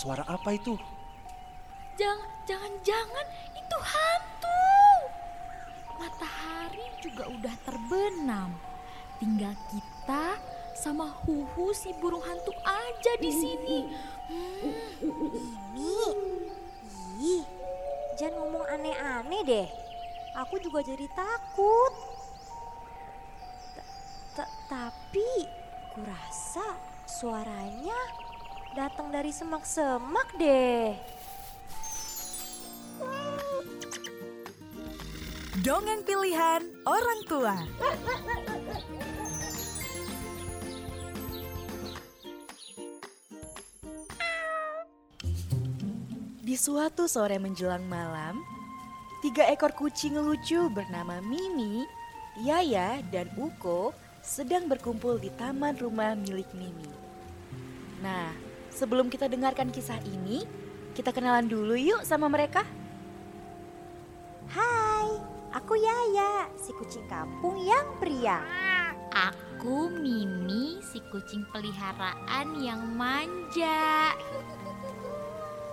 suara apa itu? Jangan, jangan-jangan itu hantu. Matahari juga udah terbenam. Tinggal kita sama Huhu si burung hantu aja di sini. Ini, ih, jangan ngomong aneh-aneh deh. Aku juga jadi takut. Ta- ta- Tapi, kurasa suaranya datang dari semak-semak deh. Dongeng pilihan orang tua. Di suatu sore menjelang malam, tiga ekor kucing lucu bernama Mimi, Yaya, dan Uko sedang berkumpul di taman rumah milik Mimi. Nah, sebelum kita dengarkan kisah ini, kita kenalan dulu yuk sama mereka. Hai, aku Yaya, si kucing kampung yang pria. Aku Mimi si kucing peliharaan yang manja.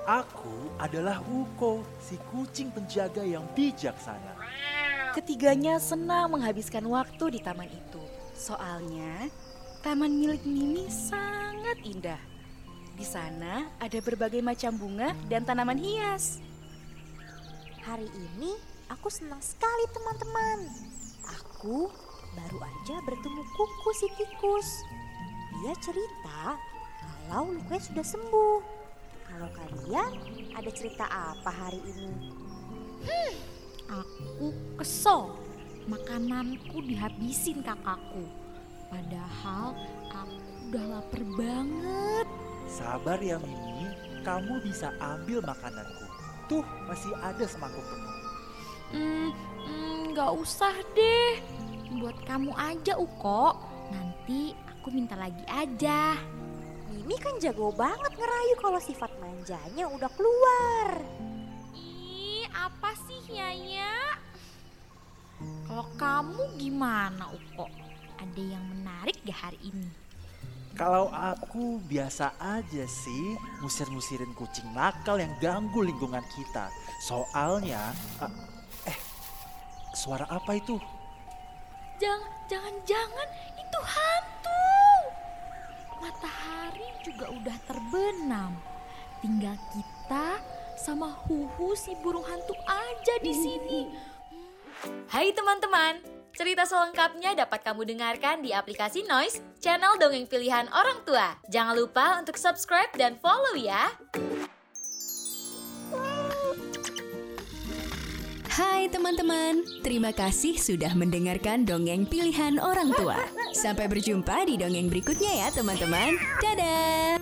Aku adalah Uko, si kucing penjaga yang bijaksana. Ketiganya senang menghabiskan waktu di taman itu. Soalnya, taman milik Mimi sangat indah. Di sana ada berbagai macam bunga dan tanaman hias. Hari ini aku senang sekali teman-teman. Aku baru aja bertemu kuku si tikus. Dia cerita kalau lukanya sudah sembuh. Kalau kalian ada cerita apa hari ini? Aku kesel. Makananku dihabisin kakakku. Padahal aku udah lapar banget. Sabar ya Mimi, kamu bisa ambil makananku. Tuh, masih ada semangkuk penuh. Hmm, nggak usah deh. Buat kamu aja, Uko. Nanti aku minta lagi aja. Mimi kan jago banget ngerayu kalau sifat manjanya udah keluar. Ih, apa sih Yaya? Kalau kamu gimana, Uko? Ada yang menarik gak hari ini? Kalau aku biasa aja sih musir-musirin kucing nakal yang ganggu lingkungan kita. Soalnya, eh, eh, suara apa itu? Jangan, jangan-jangan itu hantu. Matahari juga udah terbenam. Tinggal kita sama Huhu si burung hantu aja di sini. Hai teman-teman, cerita selengkapnya dapat kamu dengarkan di aplikasi Noise, channel dongeng pilihan orang tua. Jangan lupa untuk subscribe dan follow ya. Hai teman-teman, terima kasih sudah mendengarkan dongeng pilihan orang tua. Sampai berjumpa di dongeng berikutnya ya teman-teman. Dadah!